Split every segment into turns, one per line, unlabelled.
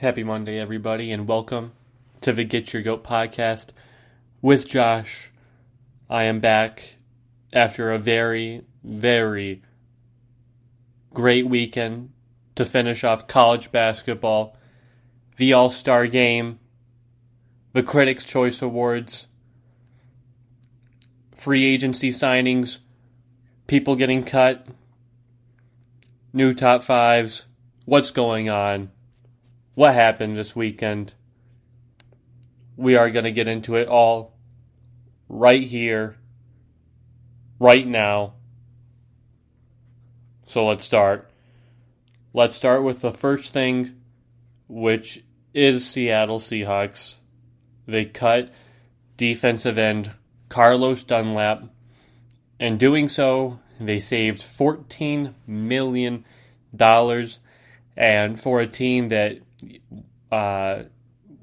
Happy Monday, everybody, and welcome to the Get Your Goat podcast with Josh. I am back after a very, very great weekend to finish off college basketball, the All Star game, the Critics' Choice Awards, free agency signings, people getting cut, new top fives, what's going on what happened this weekend. We are going to get into it all right here, right now. So let's start. Let's start with the first thing, which is Seattle Seahawks. They cut defensive end Carlos Dunlap. In doing so, they saved $14 million. And for a team that uh,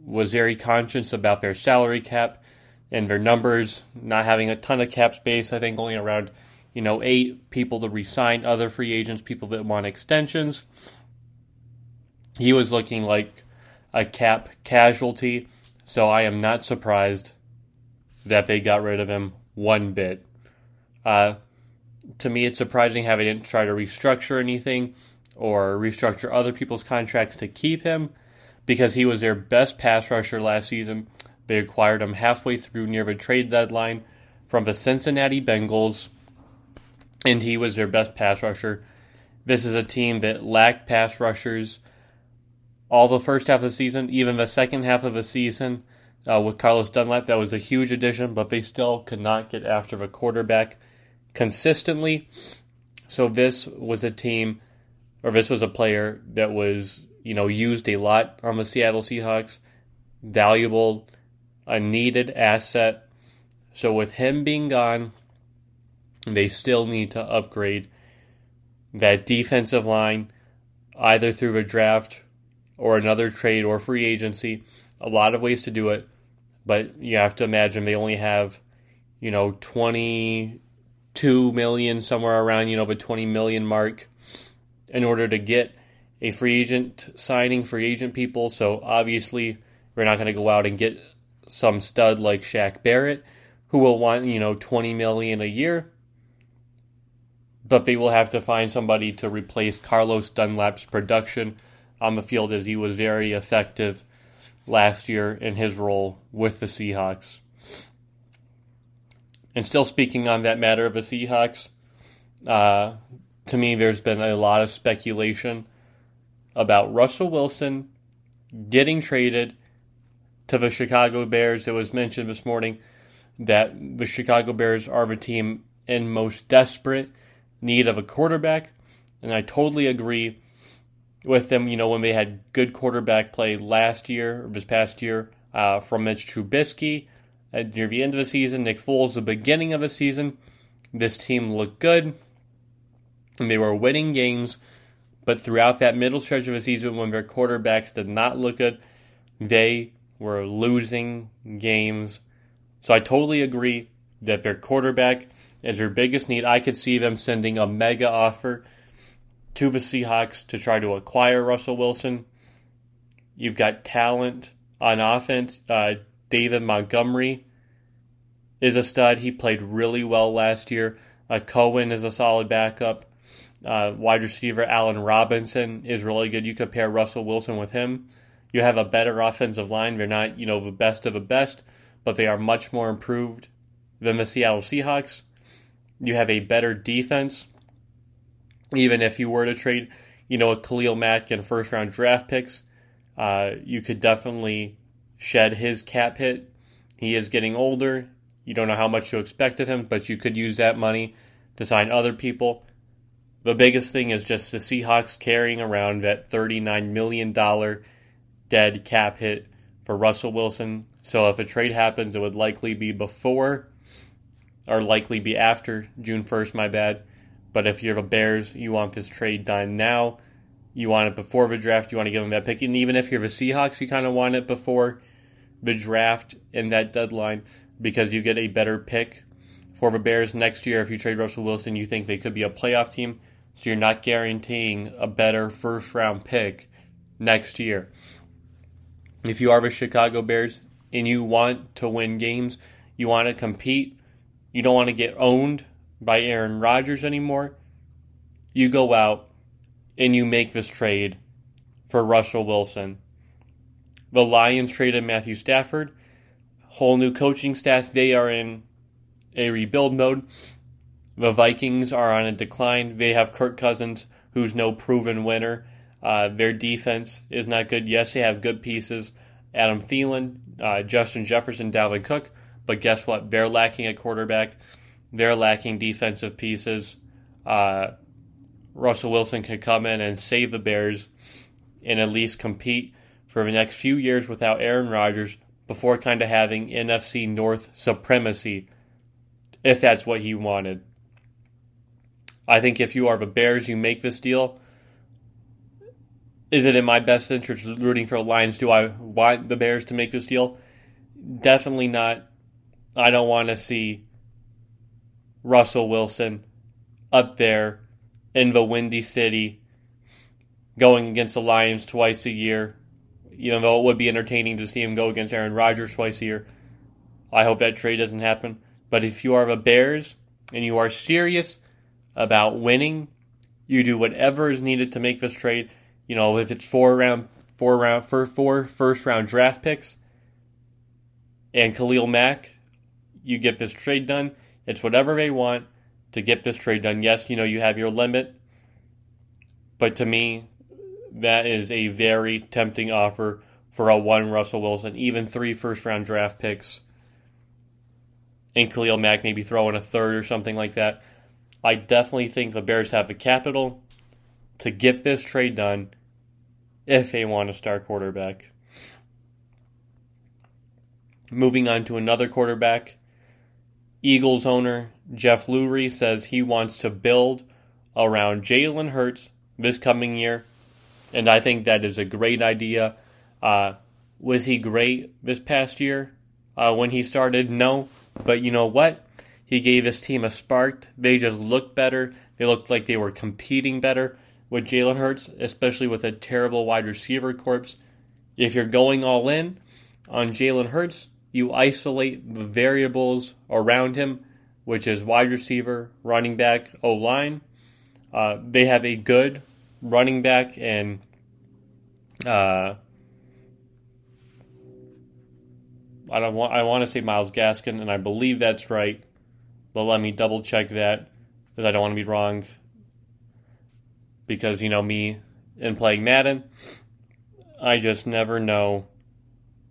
was very conscious about their salary cap and their numbers, not having a ton of cap space. I think only around you know eight people to resign other free agents, people that want extensions. He was looking like a cap casualty, so I am not surprised that they got rid of him one bit. Uh, to me, it's surprising how they didn't try to restructure anything or restructure other people's contracts to keep him because he was their best pass rusher last season. They acquired him halfway through near the trade deadline from the Cincinnati Bengals, and he was their best pass rusher. This is a team that lacked pass rushers all the first half of the season, even the second half of the season uh, with Carlos Dunlap. That was a huge addition, but they still could not get after the quarterback consistently. So this was a team or this was a player that was, you know, used a lot on the Seattle Seahawks, valuable, a needed asset. So with him being gone, they still need to upgrade that defensive line either through a draft or another trade or free agency. A lot of ways to do it, but you have to imagine they only have, you know, 22 million somewhere around, you know, the 20 million mark in order to get a free agent signing, free agent people. So obviously, we're not going to go out and get some stud like Shaq Barrett, who will want you know twenty million a year. But they will have to find somebody to replace Carlos Dunlap's production on the field, as he was very effective last year in his role with the Seahawks. And still speaking on that matter of the Seahawks, uh, to me, there's been a lot of speculation about Russell Wilson getting traded to the Chicago Bears. It was mentioned this morning that the Chicago Bears are the team in most desperate need of a quarterback, and I totally agree with them. You know, when they had good quarterback play last year or this past year uh, from Mitch Trubisky at near the end of the season, Nick Foles, the beginning of the season, this team looked good and they were winning games. But throughout that middle stretch of the season, when their quarterbacks did not look good, they were losing games. So I totally agree that their quarterback is their biggest need. I could see them sending a mega offer to the Seahawks to try to acquire Russell Wilson. You've got talent on offense. Uh, David Montgomery is a stud. He played really well last year. Uh, Cohen is a solid backup. Uh, wide receiver Allen Robinson is really good. You compare Russell Wilson with him. You have a better offensive line. They're not, you know, the best of the best, but they are much more improved than the Seattle Seahawks. You have a better defense. Even if you were to trade, you know, a Khalil Mack and first round draft picks, uh, you could definitely shed his cap hit. He is getting older. You don't know how much to expect of him, but you could use that money to sign other people. The biggest thing is just the Seahawks carrying around that $39 million dead cap hit for Russell Wilson. So if a trade happens, it would likely be before or likely be after June 1st, my bad. But if you're the Bears, you want this trade done now. You want it before the draft. You want to give them that pick. And even if you're the Seahawks, you kind of want it before the draft and that deadline because you get a better pick for the Bears next year. If you trade Russell Wilson, you think they could be a playoff team. So you're not guaranteeing a better first round pick next year. if you are the Chicago Bears and you want to win games, you want to compete, you don't want to get owned by Aaron Rodgers anymore, you go out and you make this trade for Russell Wilson. The Lions traded Matthew Stafford, whole new coaching staff. They are in a rebuild mode. The Vikings are on a decline. They have Kirk Cousins, who's no proven winner. Uh, their defense is not good. Yes, they have good pieces. Adam Thielen, uh, Justin Jefferson, Dalvin Cook. But guess what? They're lacking a quarterback. They're lacking defensive pieces. Uh, Russell Wilson could come in and save the Bears and at least compete for the next few years without Aaron Rodgers before kind of having NFC North supremacy, if that's what he wanted. I think if you are the Bears, you make this deal. Is it in my best interest rooting for the Lions? Do I want the Bears to make this deal? Definitely not. I don't want to see Russell Wilson up there in the Windy City going against the Lions twice a year. Even though it would be entertaining to see him go against Aaron Rodgers twice a year. I hope that trade doesn't happen. But if you are the Bears and you are serious about winning, you do whatever is needed to make this trade. You know, if it's four round, four round, for four first round draft picks, and Khalil Mack, you get this trade done. It's whatever they want to get this trade done. Yes, you know you have your limit, but to me, that is a very tempting offer for a one Russell Wilson, even three first round draft picks, and Khalil Mack maybe throw in a third or something like that. I definitely think the Bears have the capital to get this trade done if they want a star quarterback. Moving on to another quarterback, Eagles owner Jeff Lurie says he wants to build around Jalen Hurts this coming year, and I think that is a great idea. Uh, was he great this past year uh, when he started? No, but you know what? He gave his team a spark. They just looked better. They looked like they were competing better with Jalen Hurts, especially with a terrible wide receiver corpse. If you're going all in on Jalen Hurts, you isolate the variables around him, which is wide receiver, running back, O line. Uh, they have a good running back and uh, I don't want I want to say Myles Gaskin, and I believe that's right, but let me double check that because I don't want to be wrong. Because you know me in playing Madden, I just never know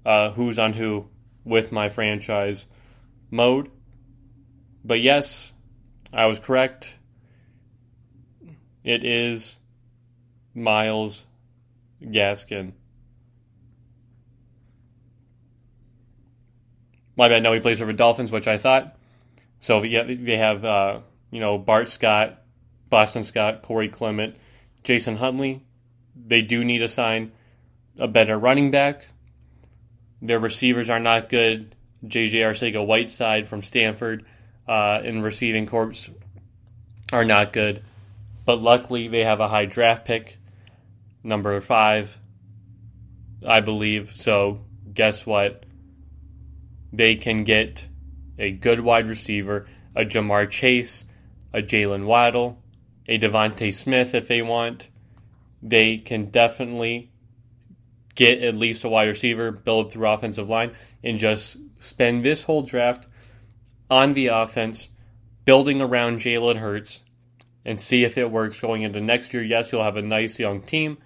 uh, who's on who with my franchise mode. But yes, I was correct. It is Myles Gaskin. My bad. No, he plays for the Dolphins, which I thought. So yeah, they have, uh, you know, Bart Scott, Boston Scott, Corey Clement, Jason Huntley. They do need to sign a better running back. Their receivers are not good. J.J. Arcega Whiteside from Stanford uh, receiving corps are not good. But luckily, they have a high draft pick, number five, I believe. So, guess what? They can get a good wide receiver, a Ja'Marr Chase, a Jaylen Waddle, a DeVonta Smith if they want. They can definitely get at least a wide receiver, build through offensive line, and just spend this whole draft on the offense, building around Jalen Hurts, and see if it works going into next year. Yes, you'll have a nice young team.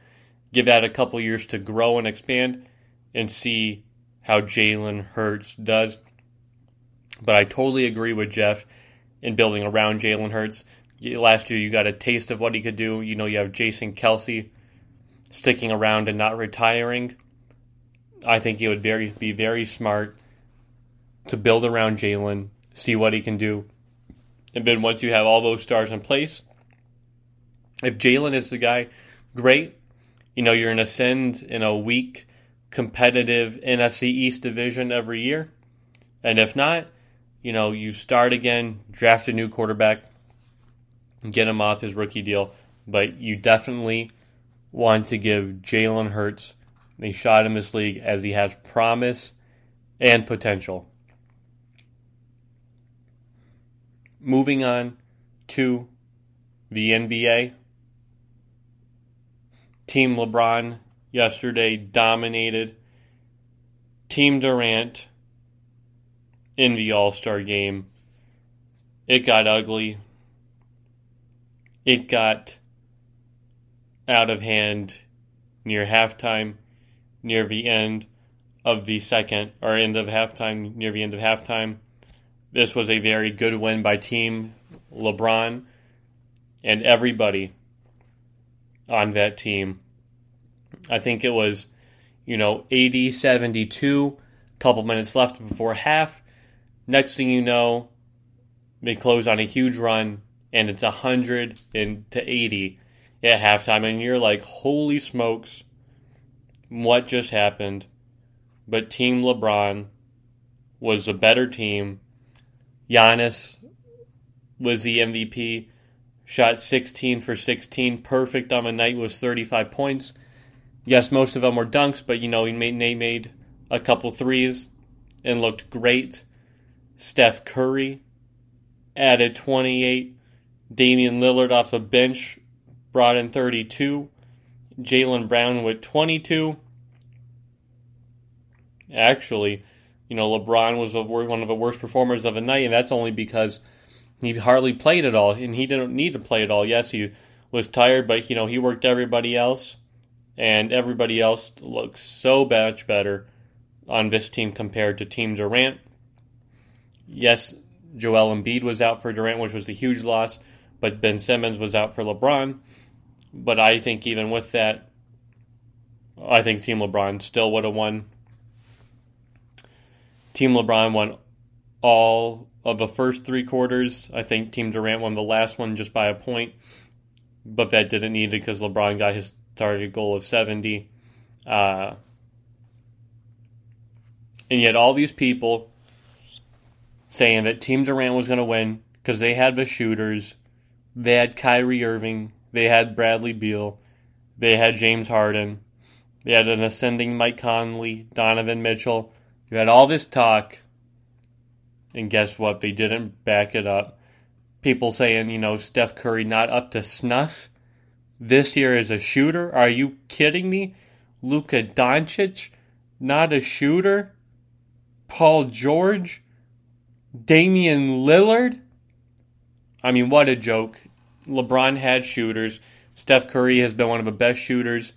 Give that a couple years to grow and expand, and see how Jalen Hurts does. But I totally agree with Jeff in building around Jalen Hurts. Last year, you got a taste of what he could do. You know, you have Jason Kelce sticking around and not retiring. I think it would very be very smart to build around Jalen, see what he can do, and then once you have all those stars in place, if Jalen is the guy, great. You know you're in ascend in a weak, competitive NFC East division every year, and if not, you know you start again, draft a new quarterback, get him off his rookie deal, but you definitely want to give Jalen Hurts a shot in this league as he has promise and potential. Moving on to the NBA. Team LeBron yesterday dominated Team Durant in the All Star game. It got ugly. It got out of hand near halftime, near the end of the second, or end of halftime, near the end of halftime. This was a very good win by Team LeBron and everybody on that team. I think it was, you know, 80 72, couple minutes left before half. Next thing you know, they close on a huge run and it's 100 and to 80 at halftime and you're like, "Holy smokes. What just happened?" But Team LeBron was a better team. Giannis was the MVP. Shot 16 for 16, perfect on the night was 35 points. Yes, most of them were dunks, but you know he made they made a couple threes and looked great. Steph Curry added 28. Damian Lillard off the bench brought in 32. Jaylen Brown with 22. Actually, you know, LeBron was one of the worst performers of the night, and that's only because he hardly played at all, and he didn't need to play at all. Yes, he was tired, but you know he worked everybody else, and everybody else looks so much better on this team compared to Team Durant. Yes, Joel Embiid was out for Durant, which was a huge loss, but Ben Simmons was out for LeBron. But I think even with that, I think Team LeBron still would have won. Team LeBron won all of the first three quarters. I think Team Durant won the last one just by a point, but that didn't need it because LeBron got his target goal of 70. Uh, and yet, all these people saying that Team Durant was going to win because they had the shooters, they had Kyrie Irving, they had Bradley Beal, they had James Harden, they had an ascending Mike Conley, Donovan Mitchell. You had all this talk and guess what? They didn't back it up. People saying, you know, Steph Curry not up to snuff this year as a shooter. Are you kidding me? Luka Doncic, not a shooter. Paul George, Damian Lillard. I mean, what a joke. LeBron had shooters. Steph Curry has been one of the best shooters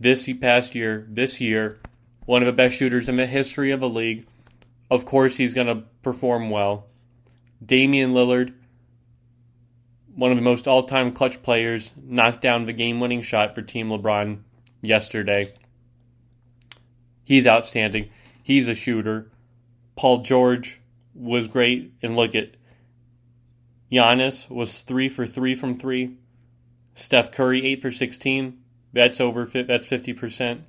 this past year, this year, one of the best shooters in the history of the league. Of course, he's going to perform well. Damian Lillard, one of the most all time clutch players, knocked down the game winning shot for Team LeBron yesterday. He's outstanding. He's a shooter. Paul George was great. And look at Giannis was three for three from three. Steph Curry eight for sixteen. That's over. That's fifty percent.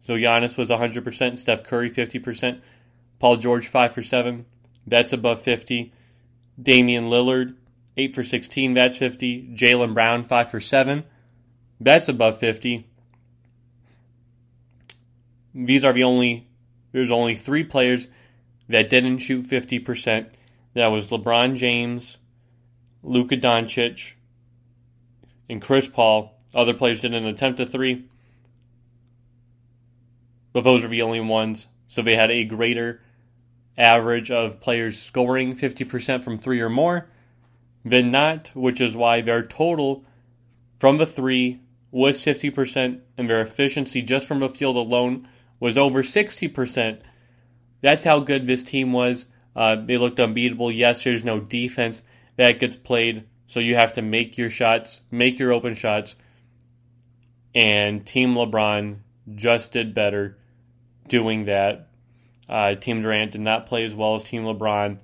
So Giannis was hundred percent. Steph Curry fifty percent. Paul George, 5 for 7. That's above 50. Damian Lillard, 8 for 16. That's 50. Jaylen Brown, 5 for 7. That's above 50. These are the only, there's only three players that didn't shoot 50%. That was LeBron James, Luka Doncic, and Chris Paul. Other players didn't attempt a three, but those are the only ones. So they had a greater average of players scoring 50% from three or more than not, which is why their total from the three was 50% and their efficiency just from the field alone was over 60%. That's how good this team was. Uh, they looked unbeatable. Yes, there's no defense that gets played, so you have to make your shots, make your open shots. And Team LeBron just did better doing that. Uh, Team Durant did not play as well as Team LeBron.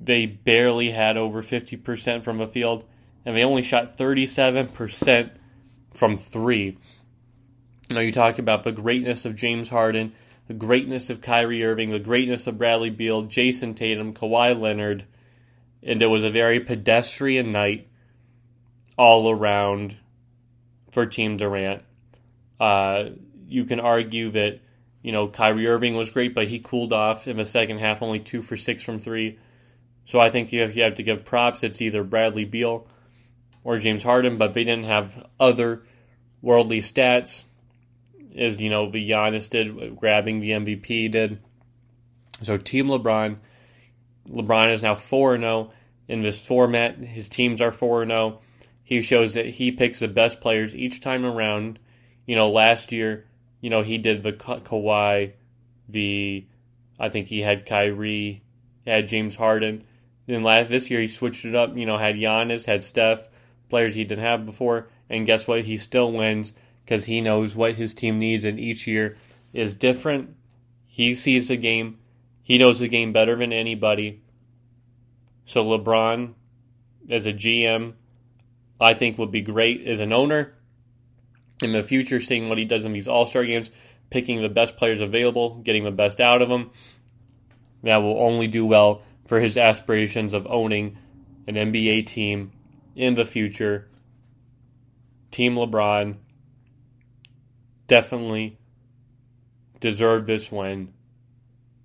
They barely had over 50% from the field, and they only shot 37% from three. Now, you talk about the greatness of James Harden, the greatness of Kyrie Irving, the greatness of Bradley Beal, Jayson Tatum, Kawhi Leonard, and it was a very pedestrian night all around for Team Durant. Uh, you can argue that you know Kyrie Irving was great, but he cooled off in the second half, only two for six from three. So I think have, you have to give props. It's either Bradley Beal or James Harden, but they didn't have other worldly stats as you know the Giannis did, grabbing the MVP did. So Team LeBron, LeBron is now four zero oh in this format. His teams are four zero. Oh. He shows that he picks the best players each time around. You know, last year, you know he did the Ka- Kawhi, the I think he had Kyrie, had James Harden. Then last this year he switched it up. You know, had Giannis, had Steph, players he didn't have before, and guess what? He still wins because he knows what his team needs, and each year is different. He sees the game, he knows the game better than anybody. So, LeBron, as a GM, I think would be great as an owner in the future, seeing what he does in these All Star games, picking the best players available, getting the best out of them. That will only do well for his aspirations of owning an NBA team in the future. Team LeBron definitely deserved this win,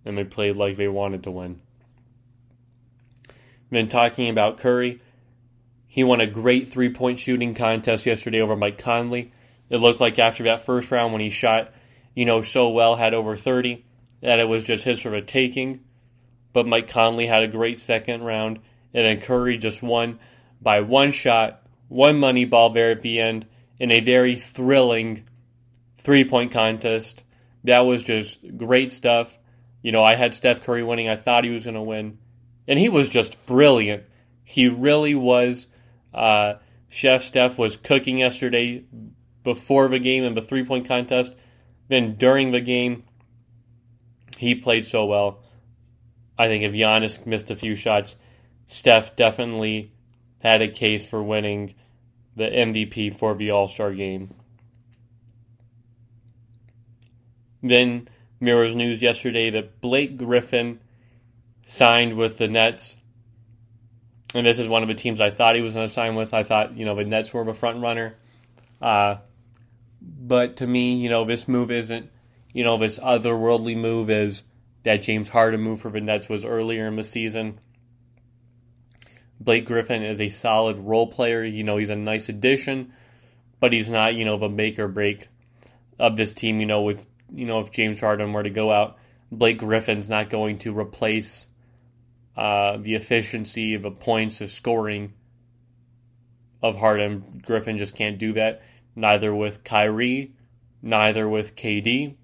and they played like they wanted to win. Then talking about Curry, he won a great three point shooting contest yesterday over Mike Conley. It looked like after that first round when he shot, you know, so well, had over 30, that it was just his sort of taking. But Mike Conley had a great second round, and then Curry just won by one shot, one money ball there at the end, in a very thrilling three point contest. That was just great stuff. You know, I had Steph Curry winning. I thought he was going to win. And he was just brilliant. He really was. Uh, Chef Steph was cooking yesterday before the game in the three point contest. Then during the game, he played so well. I think if Giannis missed a few shots, Steph definitely had a case for winning the MVP for the All Star game. Then mirrors news yesterday that Blake Griffin signed with the Nets. And this is one of the teams I thought he was going to sign with. I thought, you know, the Nets were the front runner. Uh, but to me, you know, this move isn't, you know, this otherworldly move as that James Harden move for the Nets was earlier in the season. Blake Griffin is a solid role player. You know, he's a nice addition, but he's not, you know, the make or break of this team, you know, with you know, if James Harden were to go out, Blake Griffin's not going to replace uh, the efficiency of the points of scoring of Harden. Griffin just can't do that. Neither with Kyrie, neither with KD.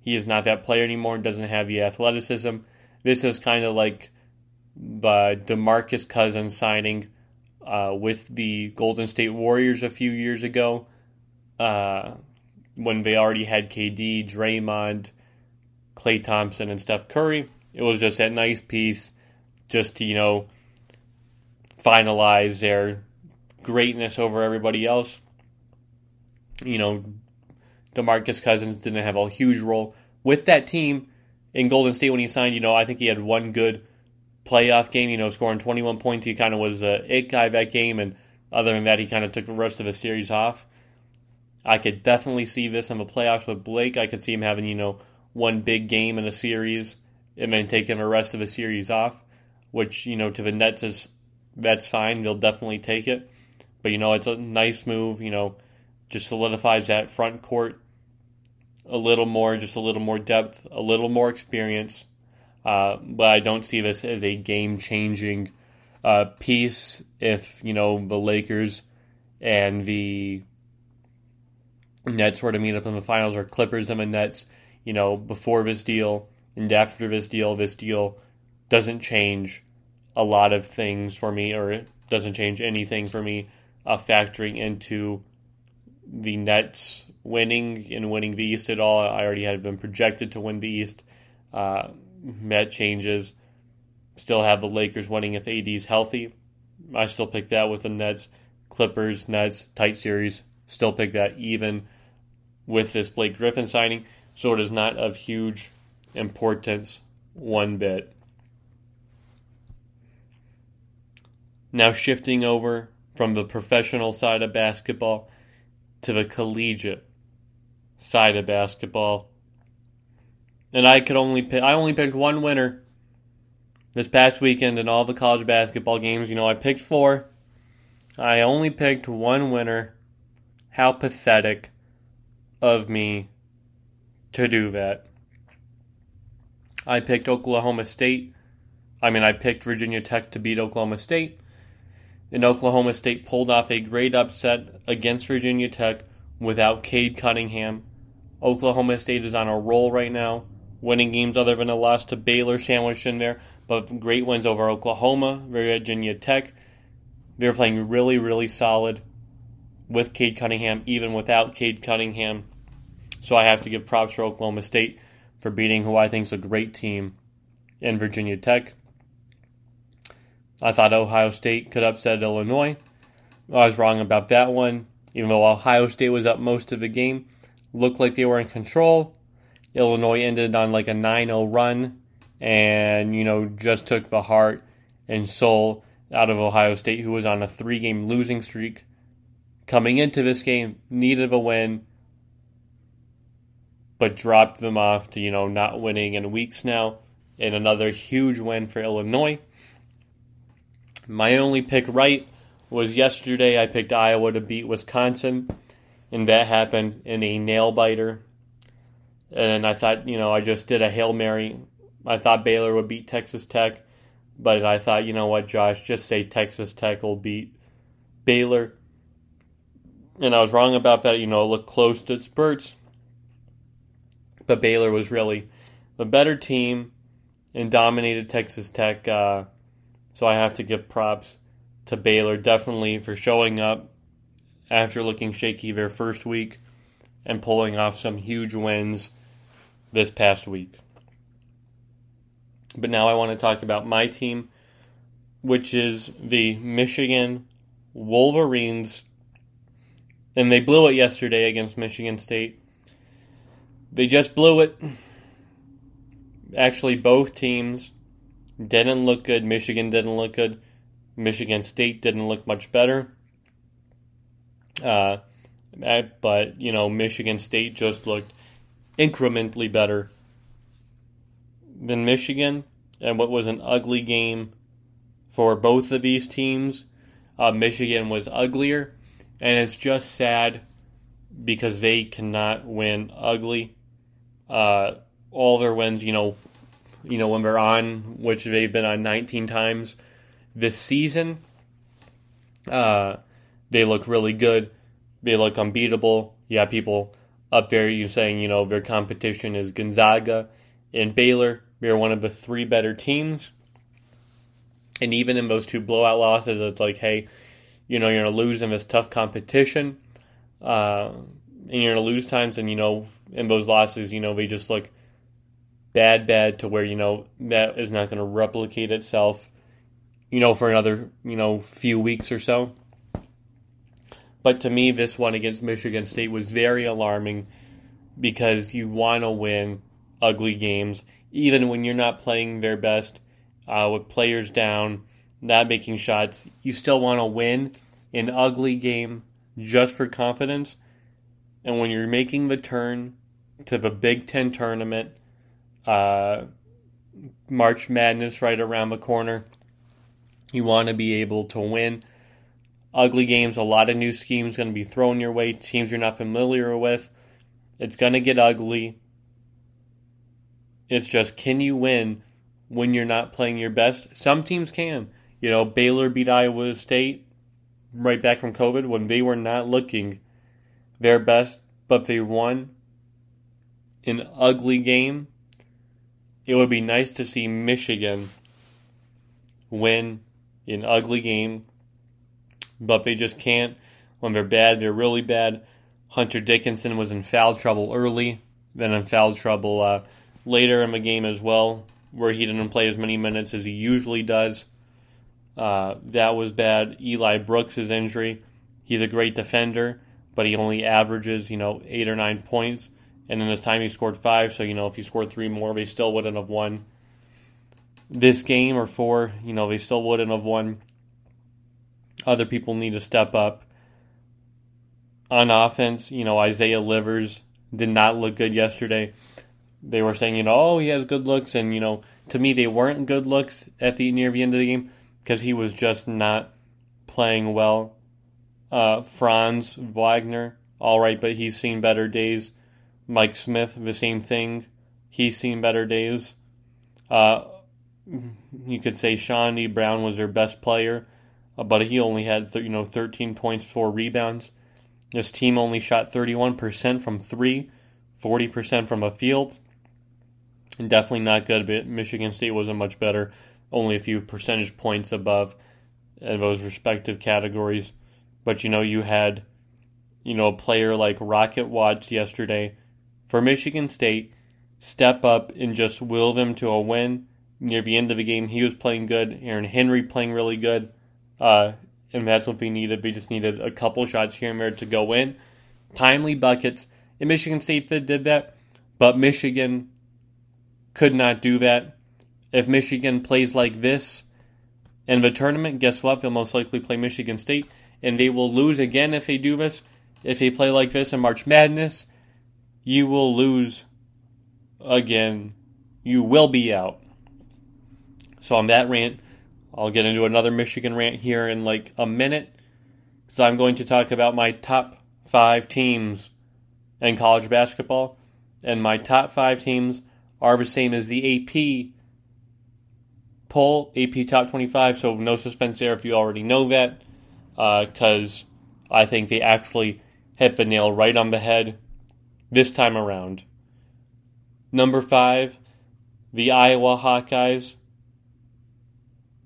He is not that player anymore. Doesn't have the athleticism. This is kind of like the Demarcus Cousins signing uh, with the Golden State Warriors a few years ago. Uh, when they already had KD, Draymond, Klay Thompson, and Steph Curry. It was just that nice piece just to, you know, finalize their greatness over everybody else. You know, DeMarcus Cousins didn't have a huge role with that team in Golden State when he signed. You know, I think he had one good playoff game, you know, scoring 21 points. He kind of was a it guy that game, and other than that, he kind of took the rest of the series off. I could definitely see this in the playoffs with Blake. I could see him having, you know, one big game in a series and then taking the rest of the series off, which, you know, to the Nets is that's fine. They'll definitely take it. But, you know, it's a nice move, you know, just solidifies that front court a little more, just a little more depth, a little more experience. Uh, but I don't see this as a game changing uh, piece if, you know, the Lakers and the Nets were to meet up in the finals, or Clippers and the Nets, you know, before this deal and after this deal, this deal doesn't change a lot of things for me, or it doesn't change anything for me, uh, factoring into the Nets winning and winning the East at all. I already had been projected to win the East. Uh, changes. Still have the Lakers winning if AD's healthy. I still pick that with the Nets. Clippers, Nets, tight series. Still pick that even with this Blake Griffin signing, so it is not of huge importance one bit. Now, shifting over from the professional side of basketball to the collegiate side of basketball. And I could only pick, I only picked one winner this past weekend in all the college basketball games. You know, I picked four. I only picked one winner. How pathetic of me to do that. I picked Oklahoma State. I mean, I picked Virginia Tech to beat Oklahoma State. And Oklahoma State pulled off a great upset against Virginia Tech without Cade Cunningham. Oklahoma State is on a roll right now, winning games other than a loss to Baylor sandwiched in there, but great wins over Oklahoma, Virginia Tech. They're playing really, really solid with Cade Cunningham, even without Cade Cunningham. So I have to give props for Oklahoma State for beating who I think is a great team in Virginia Tech. I thought Ohio State could upset Illinois. I was wrong about that one. Even though Ohio State was up most of the game, looked like they were in control. Illinois ended on like a 9-0 run and, you know, just took the heart and soul out of Ohio State, who was on a three-game losing streak. Coming into this game, needed a win, but dropped them off to, you know, not winning in weeks now. And another huge win for Illinois. My only pick right was yesterday. I picked Iowa to beat Wisconsin, and that happened in a nail biter. And I thought, you know, I just did a Hail Mary. I thought Baylor would beat Texas Tech, but I thought, you know what, Josh, just say Texas Tech will beat Baylor. And I was wrong about that. You know, it looked close to spurts, but Baylor was really the better team and dominated Texas Tech. Uh, so I have to give props to Baylor definitely for showing up after looking shaky their first week and pulling off some huge wins this past week. But now I want to talk about my team, which is the Michigan Wolverines. And they blew it yesterday against Michigan State. They just blew it. Actually, both teams didn't look good. Michigan didn't look good. Michigan State didn't look much better. Uh, but, you know, Michigan State just looked incrementally better than Michigan. And what was an ugly game for both of these teams, uh, Michigan was uglier. And it's just sad because they cannot win ugly. Uh, all their wins, you know, you know, when they're on, which they've been on 19 times this season. Uh, they look really good. They look unbeatable. Yeah, people up there you saying, you know, their competition is Gonzaga and Baylor. They're one of the three better teams. And even in those two blowout losses, it's like, hey, you know, you're going to lose in this tough competition. Uh, and you're going to lose times. And, you know, in those losses, you know, they just look – bad, bad to where, you know, that is not going to replicate itself, you know, for another, you know, few weeks or so. But to me, this one against Michigan State was very alarming because you want to win ugly games, even when you're not playing their best, uh, with players down, not making shots. You still want to win an ugly game just for confidence. And when you're making the turn to the Big Ten tournament, uh, March Madness right around the corner. You want to be able to win ugly games. A lot of new schemes going to be thrown your way. Teams you're not familiar with. It's going to get ugly. It's just can you win when you're not playing your best? Some teams can. You know, Baylor beat Iowa State right back from COVID when they were not looking their best, but they won an ugly game it would be nice to see Michigan win an ugly game, but they just can't. When they're bad, they're really bad. Hunter Dickinson was in foul trouble early, then in foul trouble uh, later in the game as well, where he didn't play as many minutes as he usually does. Uh, that was bad. Eli Brooks' injury. He's a great defender, but he only averages, you know, eight or nine points. And in this time, he scored five. So, you know, if he scored three more, they still wouldn't have won this game or four. You know, they still wouldn't have won. Other people need to step up. On offense, you know, Isaiah Livers did not look good yesterday. They were saying, you know, oh, he has good looks, and you know, to me, they weren't good looks at the near the end of the game because he was just not playing well. Uh, Franz Wagner, all right, but he's seen better days. Mike Smith, the same thing. He's seen better days. Uh, you could say Chaundee Brown was their best player, uh, but he only had you know 13 points, four rebounds. This team only shot 31% from three, 40% from a field. And definitely not good, but Michigan State wasn't much better, only a few percentage points above in those respective categories. But you know, you had you know a player like Rocket Watts yesterday for Michigan State step up and just will them to a win near the end of the game. He was playing good. Aaron Henry playing really good. Uh, and that's what we needed. We just needed a couple shots here and there to go in. Timely buckets. And Michigan State did that, but Michigan could not do that. If Michigan plays like this in the tournament, guess what? They'll most likely play Michigan State, and they will lose again if they do this. If they play like this in March Madness, you will lose again. You will be out. So on that rant, I'll get into another Michigan rant here in like a minute because I'm going to talk about my top five teams in college basketball. And my top five teams are the same as the AP poll, AP Top 25. So no suspense there if you already know that because uh, I think they actually hit the nail right on the head this time around. Number five, the Iowa Hawkeyes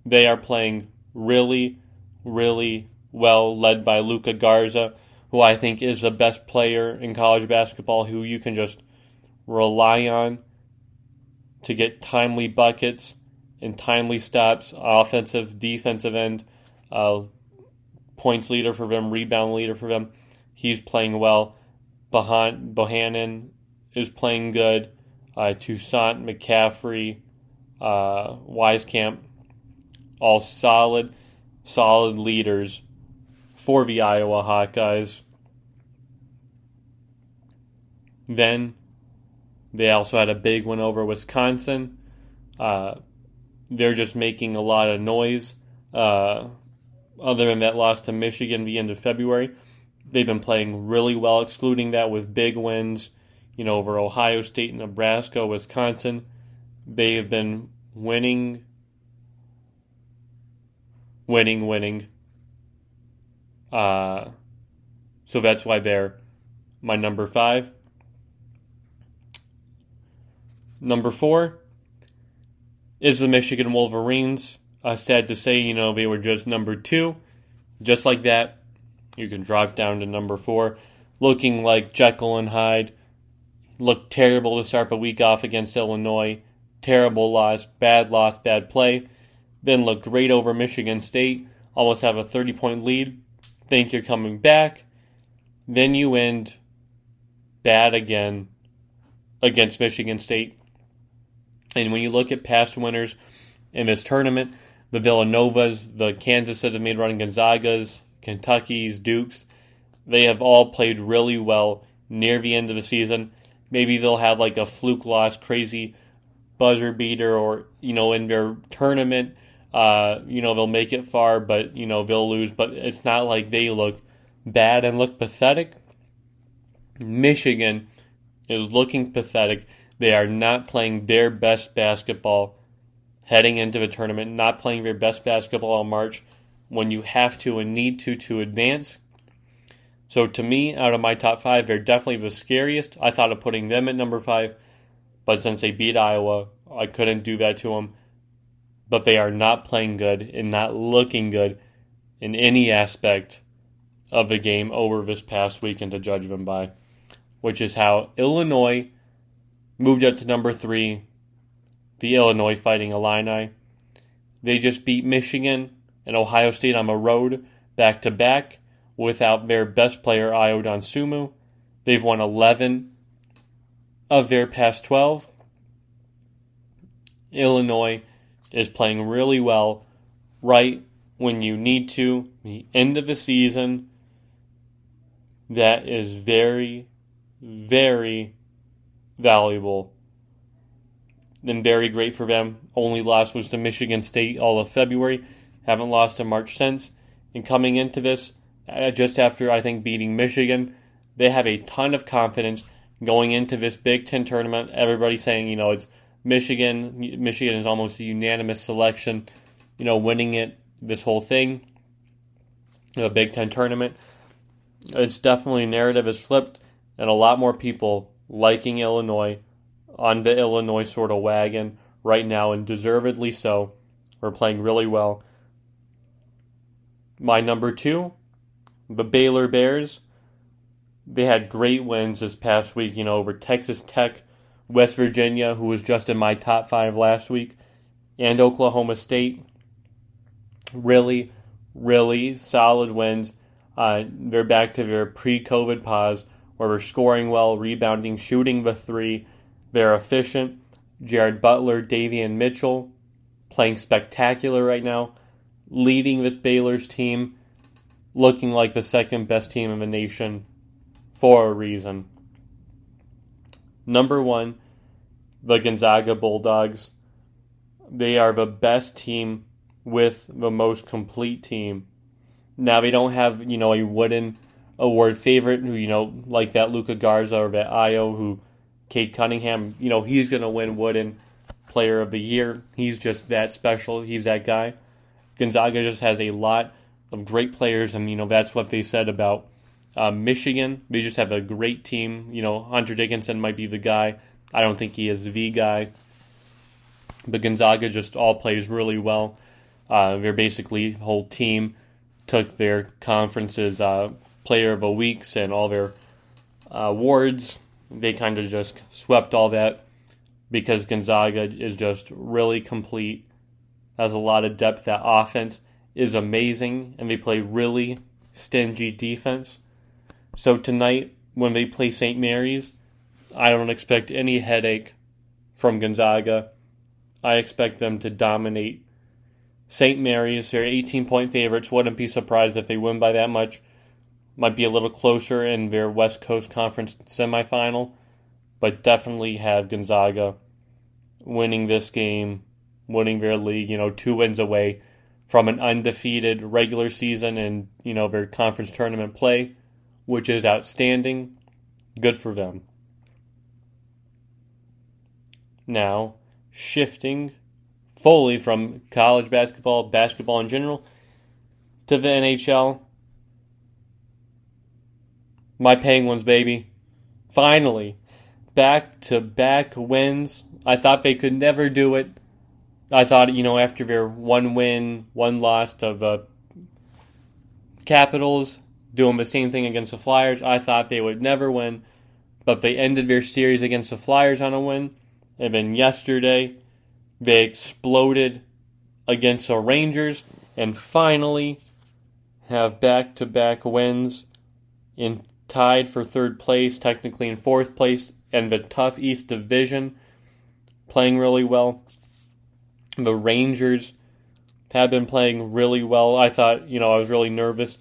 they are playing really, really well, led by Luka Garza, who I think is the best player in college basketball, who you can just rely on to get timely buckets and timely stops, offensive, defensive end, uh, points leader for them, rebound leader for them. He's playing well. Bohan- Bohannon is playing good. Uh, Toussaint, McCaffery, uh, Wieskamp all solid, solid leaders for the Iowa Hawkeyes. Then they also had a big one over Wisconsin. Uh, they're just making a lot of noise. Uh, other than that loss to Michigan the end of February, they've been playing really well, excluding that with big wins, you know, over Ohio State, Nebraska, Wisconsin. They have been winning winning, winning. Uh, so that's why they're my number five. Number four is the Michigan Wolverines. Uh, sad to say, you know, they were just number two. Just like that, you can drop down to number four. Looking like Jekyll and Hyde. Looked terrible to start the week off against Illinois. Terrible loss, bad loss, bad play then look great over Michigan State, almost have a 30 point lead, think you're coming back, then you end bad again against Michigan State. And when you look at past winners in this tournament, the Villanovas, the Kansas City made running Gonzagas, Kentucky's, Dukes, they have all played really well near the end of the season. Maybe they'll have like a fluke loss, crazy buzzer beater, or, you know, in their tournament uh, you know, they'll make it far, but, you know, they'll lose. But it's not like they look bad and look pathetic. Michigan is looking pathetic. They are not playing their best basketball heading into the tournament, not playing their best basketball in March when you have to and need to to advance. So to me, out of my top five, they're definitely the scariest. I thought of putting them at number five, but since they beat Iowa, I couldn't do that to them but they are not playing good and not looking good in any aspect of the game over this past weekend to judge them by, which is how Illinois moved up to number three. The Illinois Fighting Illini. They just beat Michigan and Ohio State on the road back to back without their best player, Ayo Dosunmu. They've won 11 of their past 12. Illinois is playing really well right when you need to, the end of the season. That is very, very valuable and very great for them. Only loss was to Michigan State all of February. Haven't lost in March since. And coming into this, uh, just after I think beating Michigan, they have a ton of confidence going into this Big Ten tournament. Everybody saying, you know, it's Michigan. Michigan is almost a unanimous selection, you know, winning it, this whole thing, the Big Ten tournament. It's definitely narrative has flipped, and a lot more people liking Illinois on the Illinois sort of wagon right now, and deservedly so. We're playing really well. My number two, the Baylor Bears. They had great wins this past week, you know, over Texas Tech, West Virginia, who was just in my top five last week, and Oklahoma State. Really, really solid wins. Uh, they're back to their pre COVID pause where they're scoring well, rebounding, shooting the three. They're efficient. Jared Butler, Davion Mitchell playing spectacular right now, leading this Baylor's team, looking like the second best team in the nation for a reason. Number one, the Gonzaga Bulldogs. They are the best team with the most complete team. Now they don't have, you know, a wooden award favorite who, you know, like that Luka Garza or that Ayo who Cade Cunningham, you know, he's gonna win wooden player of the year. He's just that special. He's that guy. Gonzaga just has a lot of great players, and you know that's what they said about uh, Michigan. They just have a great team. You know, Hunter Dickinson might be the guy. I don't think he is the guy, but Gonzaga just all plays really well. Uh, they're basically whole team took their conference's uh, player of the weeks and all their uh, awards. They kind of just swept all that because Gonzaga is just really complete, has a lot of depth. That offense is amazing, and they play really stingy defense. So tonight, when they play St. Mary's, I don't expect any headache from Gonzaga. I expect them to dominate St. Mary's. They're 18 point favorites. Wouldn't be surprised if they win by that much. Might be a little closer in their West Coast Conference semifinal but definitely have Gonzaga winning this game, winning their league, you know, two wins away from an undefeated regular season and, you know, their conference tournament play, which is outstanding. Good for them. Now, shifting fully from college basketball, basketball in general, to the NHL. My Penguins, baby. Finally, back to back wins. I thought they could never do it. I thought, you know, after their one win, one loss of uh, Capitals, doing the same thing against the Flyers, I thought they would never win. But they ended their series against the Flyers on a win. And then yesterday, they exploded against the Rangers and finally have back to back wins in tied for third place, technically in fourth place and the tough East Division playing really well. The Rangers have been playing really well. I thought, you know, I was really nervous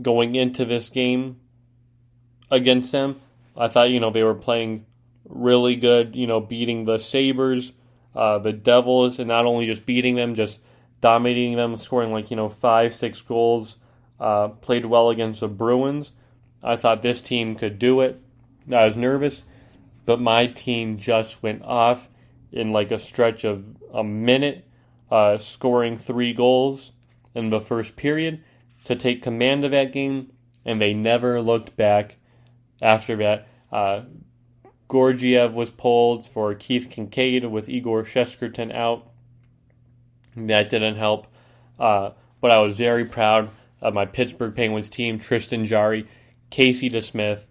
going into this game against them. I thought, you know, they were playing really good, you know, beating the Sabres, uh, the Devils, and not only just beating them, just dominating them, scoring like, you know, five, six goals. Uh, played well against the Bruins. I thought this team could do it. I was nervous but my team just went off in like a stretch of a minute, uh, scoring three goals in the first period to take command of that game, and they never looked back after that. Uh, Georgiev was pulled for Keith Kinkaid with Igor Shesterkin out. That didn't help. Uh, but I was very proud of my Pittsburgh Penguins team, Tristan Jarry, Casey DeSmith,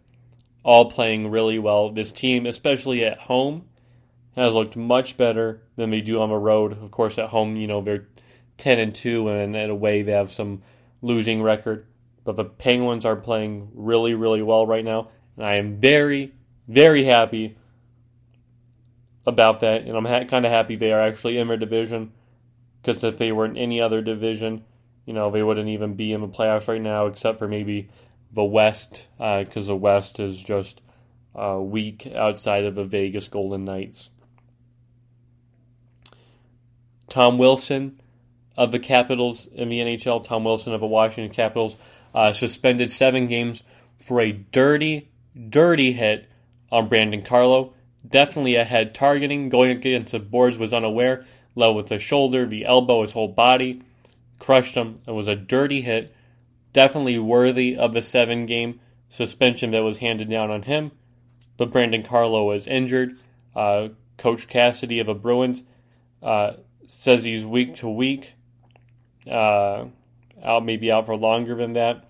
all playing really well. This team, especially at home, has looked much better than they do on the road. Of course, at home, you know, they're 10 and 2, and at away, they have some losing record. But the Penguins are playing really, really well right now. And I am very, very happy about that. And I'm ha- kind of happy they are actually in their division. Because if they were in any other division, you know, they wouldn't even be in the playoffs right now, except for maybe the West, because uh, the West is just uh, weak outside of the Vegas Golden Knights. Tom Wilson of the Capitals in the NHL, Tom Wilson of the Washington Capitals, uh, suspended seven games for a dirty, dirty hit on Brandon Carlo. Definitely a head targeting. Going against the boards was unaware. Low with the shoulder, the elbow, his whole body. Crushed him. It was a dirty hit. Definitely worthy of a seven game suspension that was handed down on him. But Brandon Carlo was injured. Uh, Coach Cassidy of the Bruins uh, says he's week to week. Uh, out maybe out for longer than that.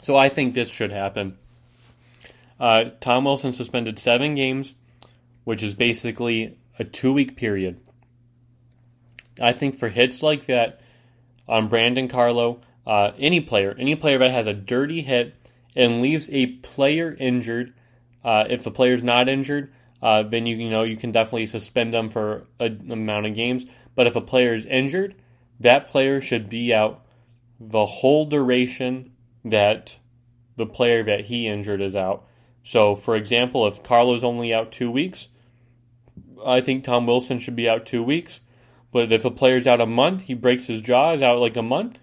So I think this should happen. Uh, Tom Wilson suspended seven games, which is basically a two week period. I think for hits like that on Brandon Carlo, uh, any player, any player that has a dirty hit and leaves a player injured, uh, if the player's not injured, uh, then you, you know you can definitely suspend them for an amount of games. But if a player is injured, that player should be out the whole duration that the player that he injured is out. So, for example, if Carlo's only out two weeks, I think Tom Wilson should be out two weeks. But if a player's out a month, he breaks his jaw, is out like a month.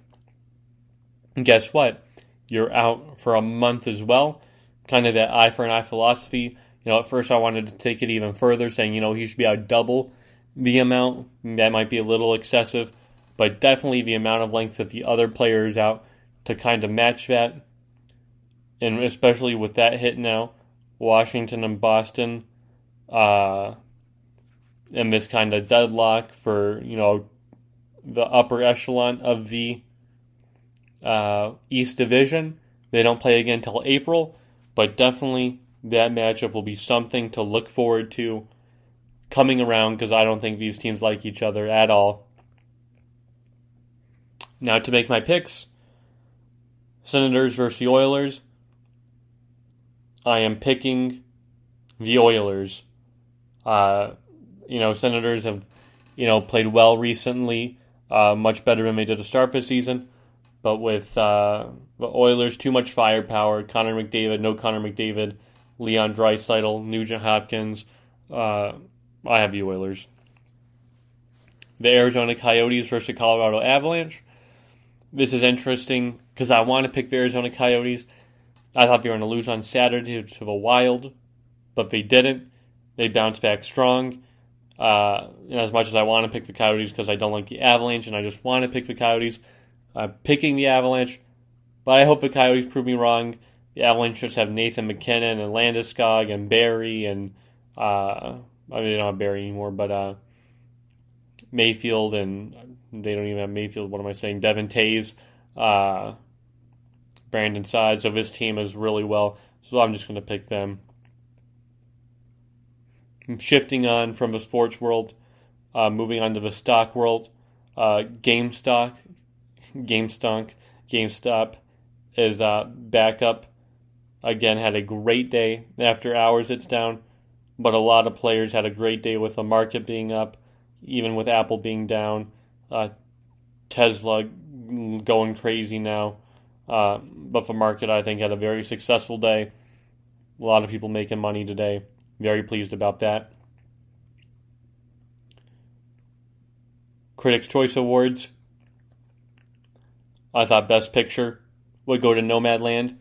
And guess what? You're out for a month as well. Kind of that eye for an eye philosophy. You know, at first I wanted to take it even further, saying, you know, he should be out double the amount. That might be a little excessive, but definitely the amount of length that the other player is out to kind of match that and especially with that hit now, Washington and Boston, uh, and this kind of deadlock for you know the upper echelon of the uh, East Division. They don't play again until April, but definitely that matchup will be something to look forward to coming around because I don't think these teams like each other at all. Now to make my picks Senators versus the Oilers. I am picking the Oilers. Uh, you know, Senators have, you know, played well recently, uh, much better than they did to start of the season. But with uh, the Oilers, too much firepower. Connor McDavid, no Connor McDavid, Leon Draisaitl, Nugent Hopkins. Uh, I have the Oilers. The Arizona Coyotes versus the Colorado Avalanche. This is interesting because I want to pick the Arizona Coyotes I thought they were going to lose on Saturday to the Wild, but they didn't. They bounced back strong. Uh, and as much as I want to pick the Coyotes because I don't like the Avalanche and I just want to pick the Coyotes, I'm picking the Avalanche. But I hope the Coyotes prove me wrong. The Avalanche just have Nathan MacKinnon and Landeskog and Barrie and uh, I mean they don't have Barrie anymore, but uh, Mayfield and they don't even have Mayfield. What am I saying? Devon Toews, Uh, Brandon Saad, so this team is really well. So I'm just going to pick them. shifting on from the sports world, uh, moving on to the stock world. Uh, GameStop, GameStonk, GameStop is uh, back up. Again, had a great day. After hours, it's down, but a lot of players had a great day with the market being up, even with Apple being down. Uh, Tesla going crazy now. Uh, but the market, I think had a very successful day. A lot of people making money today. Very pleased about that. Critics' Choice Awards. I thought Best Picture would go to Nomadland,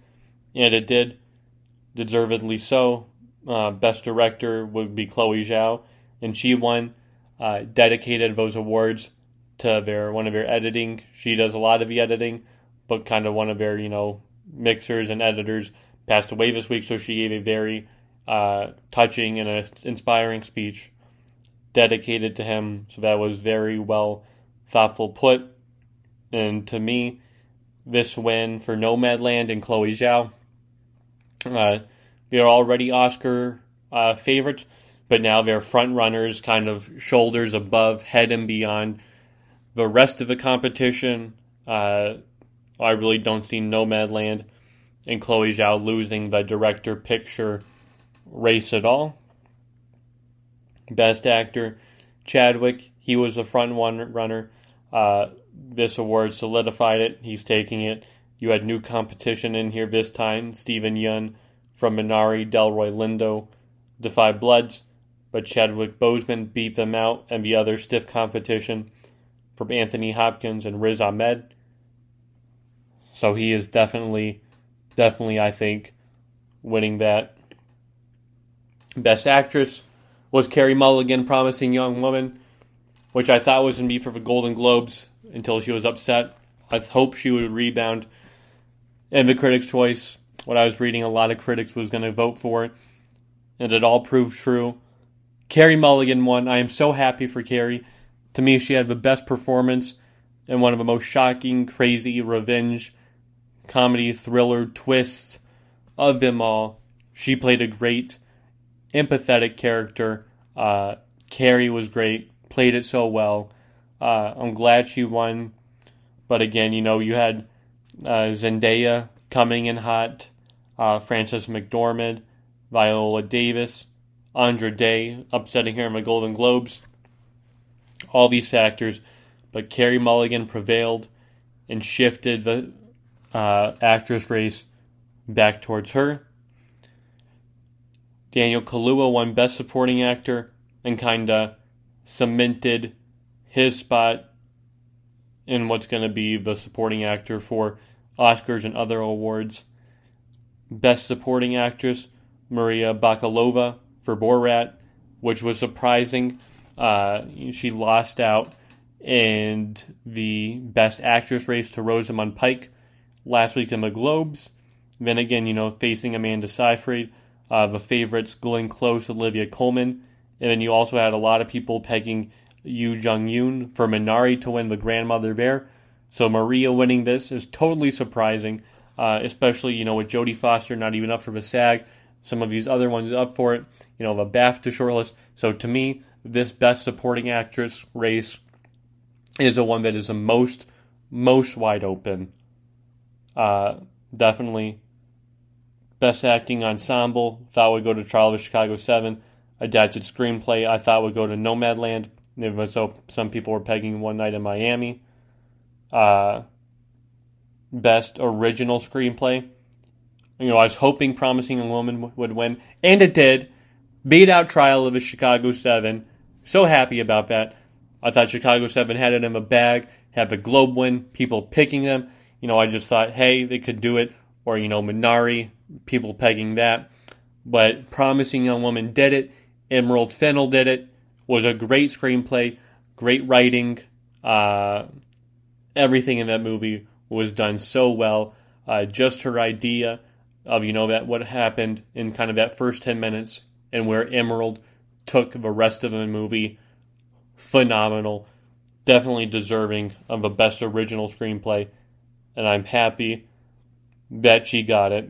and it did, deservedly so. Uh, Best Director would be Chloe Zhao, and she won. Uh, dedicated those awards to their one of their editing. She does a lot of the editing but kind of one of their, you know, mixers and editors passed away this week, so she gave a very uh, touching and inspiring speech dedicated to him. So that was very well thoughtful put. And to me, this win for Nomadland and Chloe Zhao, uh, they are already Oscar uh, favorites, but now they're front runners, kind of shoulders above, head and beyond the rest of the competition. Uh, I really don't see Nomadland and Chloe Zhao losing the director picture race at all. Best actor, Chadwick, he was the front runner. Uh, this award solidified it. He's taking it. You had new competition in here this time. Steven Yeun from Minari, Delroy Lindo, Da 5 Bloods, but Chadwick Boseman beat them out and the other stiff competition from Anthony Hopkins and Riz Ahmed. So he is definitely, definitely, I think, winning that. Best Actress was Carey Mulligan, Promising Young Woman, which I thought was going to be for the Golden Globes until she was upset. I hope she would rebound. And the Critics' Choice, what I was reading, a lot of critics was going to vote for it, and it all proved true. Carey Mulligan won. I am so happy for Carey. To me, she had the best performance and one of the most shocking, crazy revenge comedy thriller twists of them all. She played a great, empathetic character. Uh, Carey was great, played it so well. Uh, I'm glad she won. But again, you know, you had uh, Zendaya coming in hot, uh, Frances McDormand, Viola Davis, Andra Day upsetting her in the Golden Globes. All these factors, but Carey Mulligan prevailed and shifted the uh, actress race back towards her. Daniel Kaluuya won Best Supporting Actor and kind of cemented his spot in what's going to be the supporting actor for Oscars and other awards. Best Supporting Actress, Maria Bakalova for Borat, which was surprising. Uh, she lost out in the Best Actress race to Rosamund Pike last week in the Globes. Then again, you know, facing Amanda Seyfried, uh, the favorites Glenn Close, Olivia Colman, and then you also had a lot of people pegging Yuh-jung Youn for Minari to win the Grandmother Bear. So Maria winning this is totally surprising, uh, especially you know with Jodie Foster not even up for the SAG, some of these other ones up for it, you know the BAFTA shortlist. So to me, this Best Supporting Actress race is the one that is the most most wide open. Uh, definitely. Best Acting Ensemble thought would go to Trial of Chicago Seven. Adapted Screenplay I thought would go to Nomadland. So some people were pegging One Night in Miami. Uh, best original screenplay. You know, I was hoping Promising Young Woman would win, and it did. Beat out Trial of a Chicago 7. So happy about that. I thought Chicago 7 had it in a bag, have the Globe win, people picking them. You know, I just thought, hey, they could do it. Or, you know, Minari, people pegging that. But Promising Young Woman did it. Emerald Fennell did it was a great screenplay, great writing. Uh, everything in that movie was done so well. Uh, just her idea of you know that what happened in kind of that first ten minutes and where Emerald took the rest of the movie, phenomenal. Definitely deserving of a best original screenplay, and I'm happy that she got it.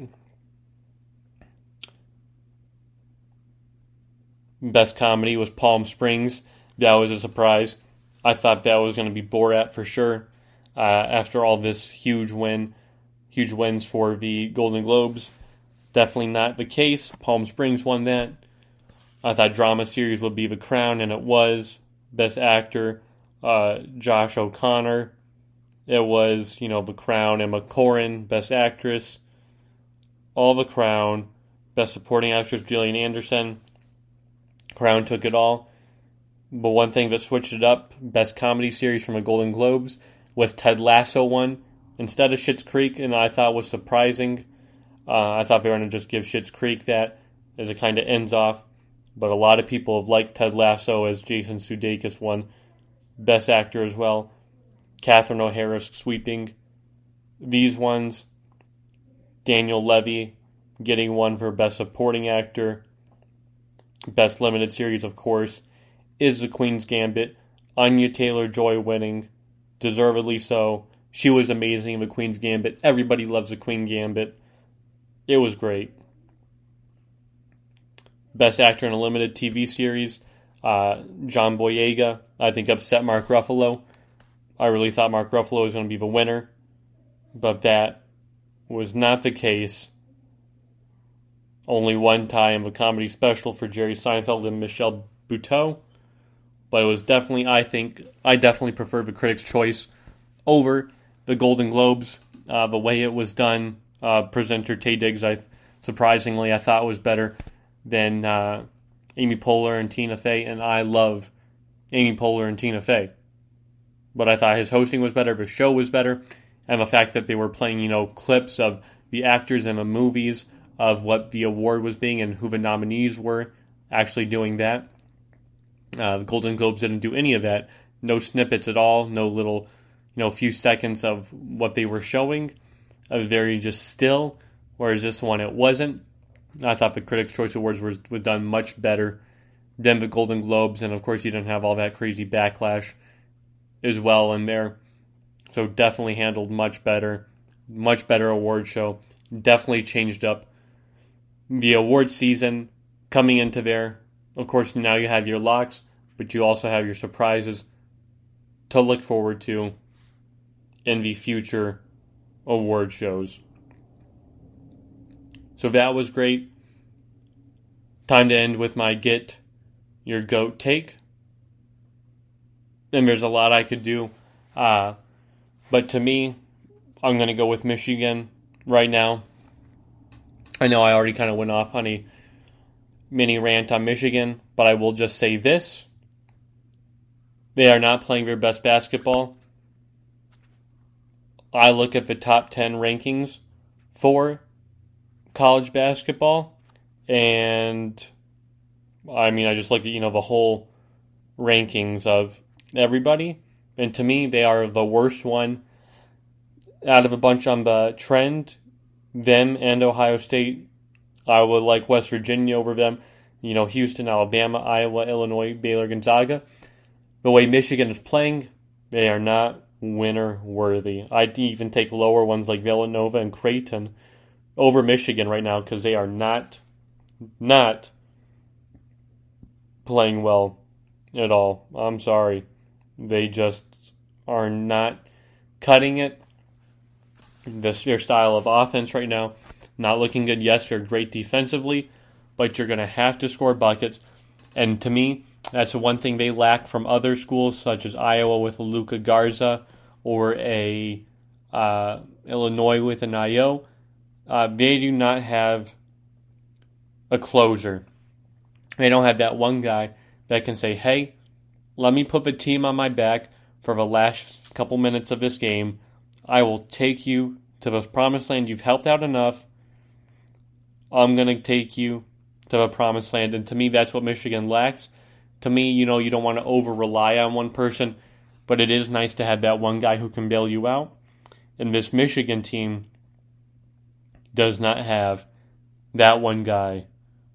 Best comedy was Palm Springs. That was a surprise. I thought that was going to be Borat for sure. Uh, after all this huge win, huge wins for the Golden Globes, definitely not the case. Palm Springs won that. I thought drama series would be The Crown, and it was. Best actor, uh, Josh O'Connor. It was, you know, The Crown. Emma Corrin, Best Actress. All The Crown. Best Supporting Actress, Gillian Anderson. Crown took it all. But one thing that switched it up, best comedy series from the Golden Globes, was Ted Lasso one instead of Schitt's Creek, and I thought was surprising. Uh, I thought they were going to just give Schitt's Creek that as it kind of ends off. But a lot of people have liked Ted Lasso as Jason Sudeikis won Best Actor as well. Catherine O'Hara sweeping these ones. Daniel Levy getting one for Best Supporting Actor. Best Limited Series, of course, is The Queen's Gambit. Anya Taylor Joy winning, deservedly so. She was amazing in The Queen's Gambit. Everybody loves The Queen Gambit. It was great. Best Actor in a Limited TV Series, uh, John Boyega, I think upset Mark Ruffalo. I really thought Mark Ruffalo was going to be the winner, but that was not the case only one time a comedy special for Jerry Seinfeld and Michelle Buteau. But it was definitely, I think, I definitely prefer the Critics' Choice over the Golden Globes. Uh, the way it was done, uh, presenter Taye Diggs, I surprisingly, I thought was better than uh, Amy Poehler and Tina Fey, and I love Amy Poehler and Tina Fey. But I thought his hosting was better, his show was better, and the fact that they were playing, you know, clips of the actors and the movies of what the award was being and who the nominees were, actually doing that. Uh, the Golden Globes didn't do any of that. No snippets at all. No little, you know, few seconds of what they were showing. A very just still. Whereas this one, it wasn't. I thought the Critics' Choice Awards was, was done much better than the Golden Globes, and of course, you didn't have all that crazy backlash as well in there. So definitely handled much better, much better award show. Definitely changed up the award season coming into there. Of course, now you have your locks, but you also have your surprises to look forward to in the future award shows. So that was great. Time to end with my get your goat take. And there's a lot I could do. Uh, but to me, I'm going to go with Michigan right now. I know I already kind of went off on a mini rant on Michigan, but I will just say this. They are not playing their best basketball. I look at the top 10 rankings for college basketball, and I mean, I just look at you know the whole rankings of everybody, and to me, they are the worst one out of a bunch on the trend. Them and Ohio State, I would like West Virginia over them. You know, Houston, Alabama, Iowa, Illinois, Baylor, Gonzaga. The way Michigan is playing, they are not winner worthy. I'd even take lower ones like Villanova and Creighton over Michigan right now because they are not not playing well at all. I'm sorry. They just are not cutting it. This their style of offense right now, not looking good. Yes, you're great defensively, but you're going to have to score buckets. And to me, that's the one thing they lack from other schools, such as Iowa with Luka Garza or a uh, Illinois with an Ayo uh, they do not have a closer. They don't have that one guy that can say, hey, let me put the team on my back for the last couple minutes of this game. I will take you to the promised land. You've helped out enough. I'm going to take you to the promised land. And to me, that's what Michigan lacks. To me, you know, you don't want to over rely on one person, but it is nice to have that one guy who can bail you out. And this Michigan team does not have that one guy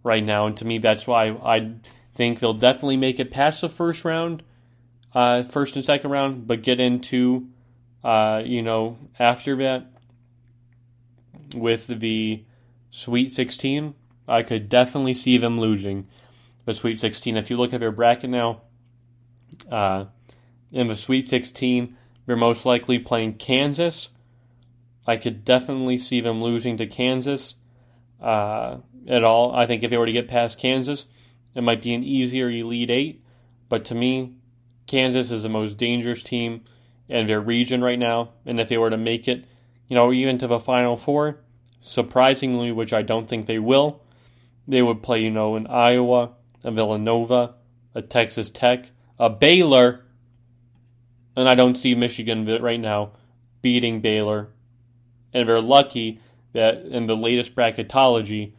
right now. And to me, that's why I think they'll definitely make it past the first round, uh, first and second round, but get into, uh, you know, after that with the Sweet 16. I could definitely see them losing the Sweet 16. If you look at their bracket now, uh, in the Sweet 16, they're most likely playing Kansas, I could definitely see them losing to Kansas uh, at all. I think if they were to get past Kansas, it might be an easier Elite Eight. But to me, Kansas is the most dangerous team in their region right now. And if they were to make it, you know, even to the Final Four, surprisingly, which I don't think they will, they would play, you know, in Iowa, a Villanova, a Texas Tech, a Baylor, and I don't see Michigan right now beating Baylor and they're lucky that in the latest bracketology,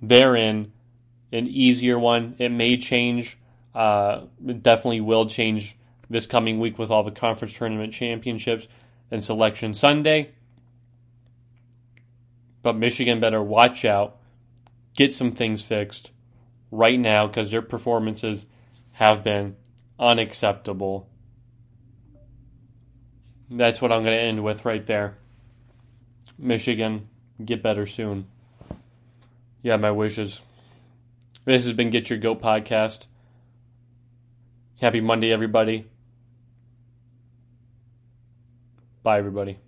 they're in an easier one. It may change. Uh, it definitely will change this coming week with all the conference tournament championships and selection Sunday. But Michigan better watch out, get some things fixed right now because their performances have been unacceptable. That's what I'm going to end with right there. Michigan, get better soon. Yeah, my wishes. This has been Get Your Goat Podcast. Happy Monday, everybody. Bye, everybody.